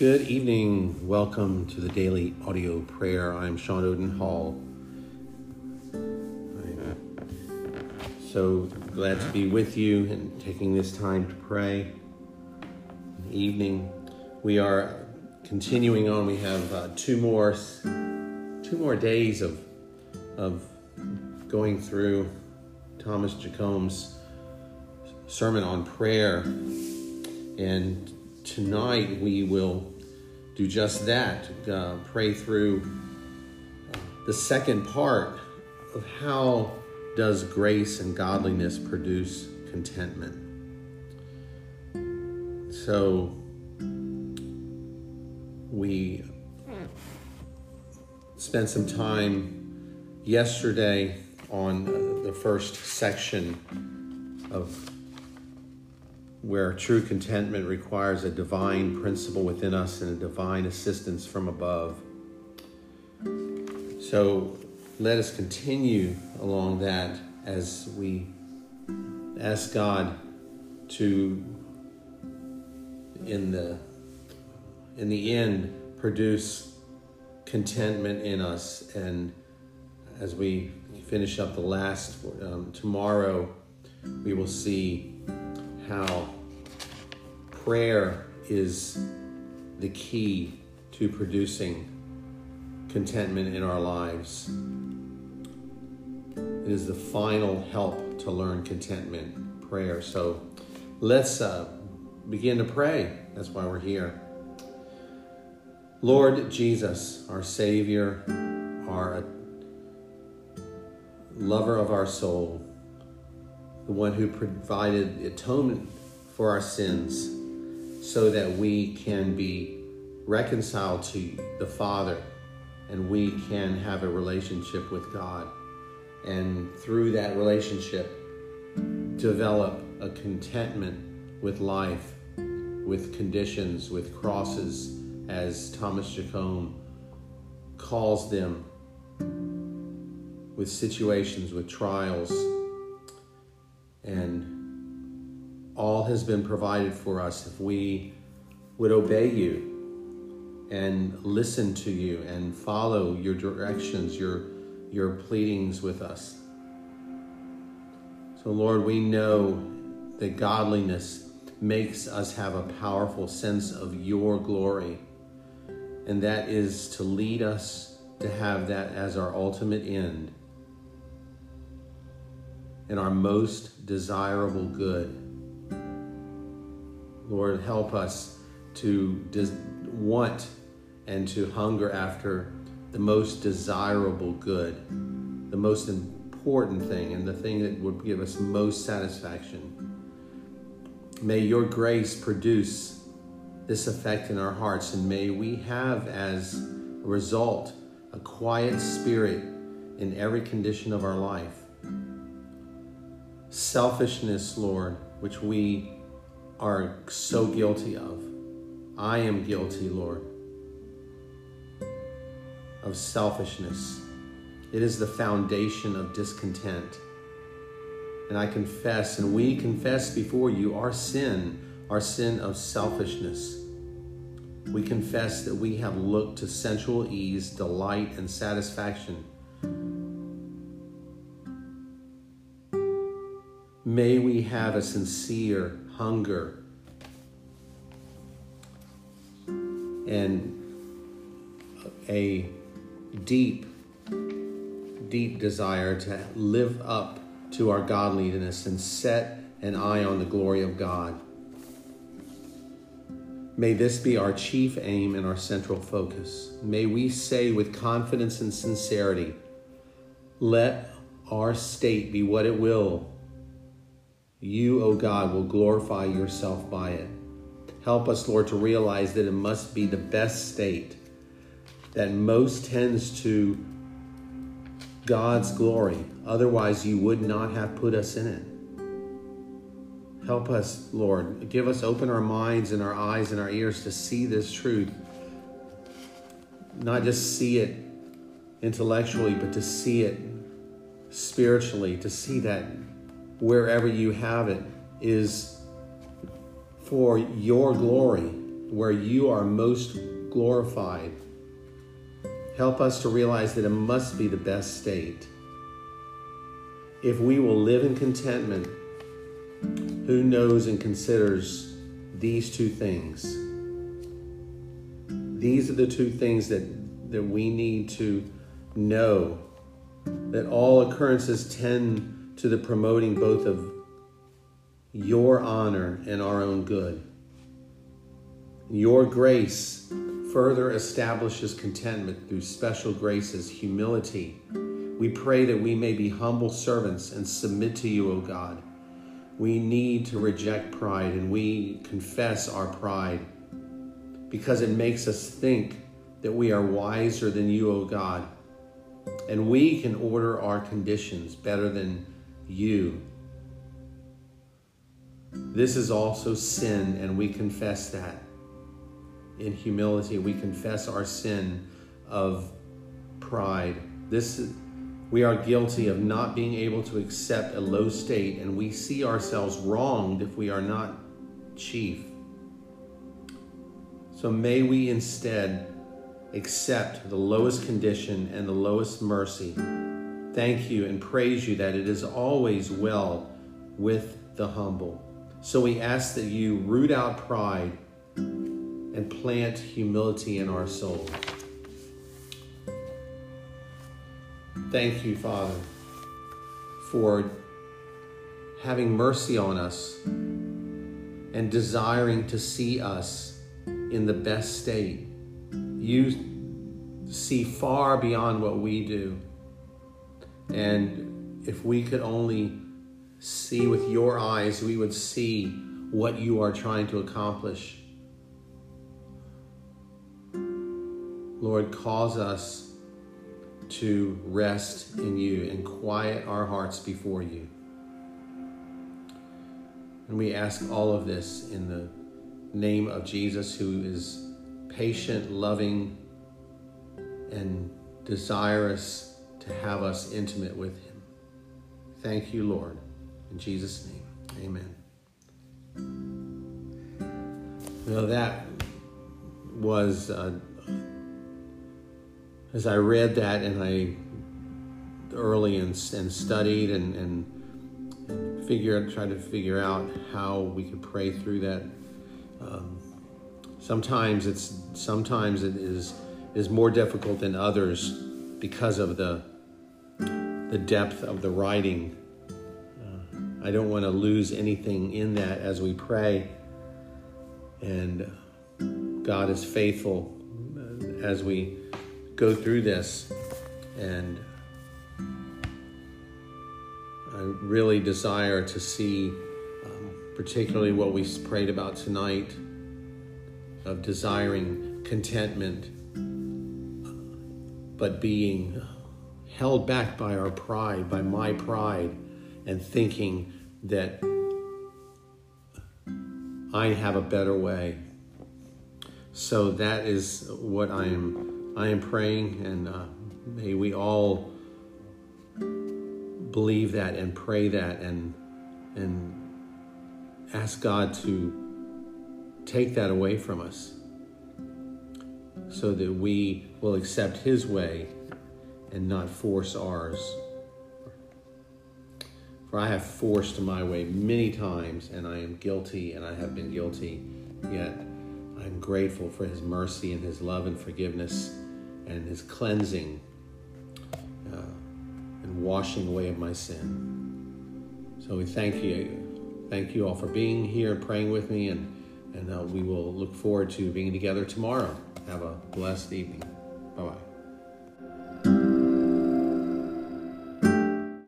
Good evening. Welcome to the daily audio prayer. I'm Sean Oden Hall. I'm so glad to be with you and taking this time to pray. Evening. We are continuing on. We have uh, two more two more days of of going through Thomas Jacombe's sermon on prayer. And tonight we will do just that uh, pray through the second part of how does grace and godliness produce contentment. So we spent some time yesterday on the first section of where true contentment requires a divine principle within us and a divine assistance from above. So let us continue along that as we ask God to in the in the end produce contentment in us and as we finish up the last um, tomorrow we will see how prayer is the key to producing contentment in our lives. It is the final help to learn contentment, prayer. So let's uh, begin to pray. That's why we're here. Lord Jesus, our Savior, our lover of our soul, the one who provided atonement for our sins so that we can be reconciled to the Father and we can have a relationship with God. And through that relationship, develop a contentment with life, with conditions, with crosses, as Thomas Jacombe calls them, with situations, with trials and all has been provided for us if we would obey you and listen to you and follow your directions, your, your pleadings with us. So, Lord, we know that godliness makes us have a powerful sense of your glory, and that is to lead us to have that as our ultimate end and our most desirable good. Lord, help us to des- want and to hunger after the most desirable good, the most important thing, and the thing that would give us most satisfaction. May your grace produce this effect in our hearts, and may we have as a result a quiet spirit in every condition of our life selfishness, Lord, which we are so guilty of. I am guilty, Lord, of selfishness. It is the foundation of discontent. And I confess, and we confess before you our sin, our sin of selfishness. We confess that we have looked to sensual ease, delight, and satisfaction May we have a sincere hunger and a deep, deep desire to live up to our godliness and set an eye on the glory of God. May this be our chief aim and our central focus. May we say with confidence and sincerity, let our state be what it will you, O God, will glorify yourself by it. Help us, Lord, to realize that it must be the best state that most tends to God's glory. Otherwise, you would not have put us in it. Help us, Lord. Give us, open our minds and our eyes and our ears to see this truth. Not just see it intellectually, but to see it spiritually, to see that wherever you have it is for your glory where you are most glorified. Help us to realize that it must be the best state. If we will live in contentment, who knows and considers these two things? These are the two things that, that we need to know that all occurrences tend to the promoting both of your honor and our own good. Your grace further establishes contentment through special graces, humility. We pray that we may be humble servants and submit to you, O God. We need to reject pride and we confess our pride because it makes us think that we are wiser than you, O God. And we can order our conditions better than you. This is also sin, and we confess that. In humility, we confess our sin of pride. This we are guilty of not being able to accept a low state, and we see ourselves wronged if we are not chief. So may we instead accept the lowest condition and the lowest mercy. Thank you and praise you that it is always well with the humble. So we ask that you root out pride and plant humility in our souls. Thank you, Father, for having mercy on us and desiring to see us in the best state you see far beyond what we do. And if we could only see with your eyes, we would see what you are trying to accomplish. Lord, cause us to rest in you and quiet our hearts before you. And we ask all of this in the name of Jesus, who is patient, loving, and desirous to have us intimate with Him. Thank you, Lord. In Jesus' name, amen. Now, that was, uh, as I read that and I early and, and studied and, and figured, tried to figure out how we could pray through that. Um, Sometimes it's sometimes it is is more difficult than others because of the the depth of the writing. Uh, I don't want to lose anything in that as we pray, and God is faithful uh, as we go through this, and I really desire to see, um, particularly what we prayed about tonight of desiring contentment, but being held back by our pride, by my pride, and thinking that I have a better way. So that is what I am. I am praying, and uh, may we all believe that and pray that, and and ask God to take that away from us so that we will accept His way and not force ours. For I have forced my way many times, and I am guilty, and I have been guilty. Yet I'm grateful for His mercy and His love and forgiveness and His cleansing uh, and washing away of my sin. So we thank you. Thank you all for being here, praying with me, and and uh, we will look forward to being together tomorrow. Have a blessed evening. Bye bye.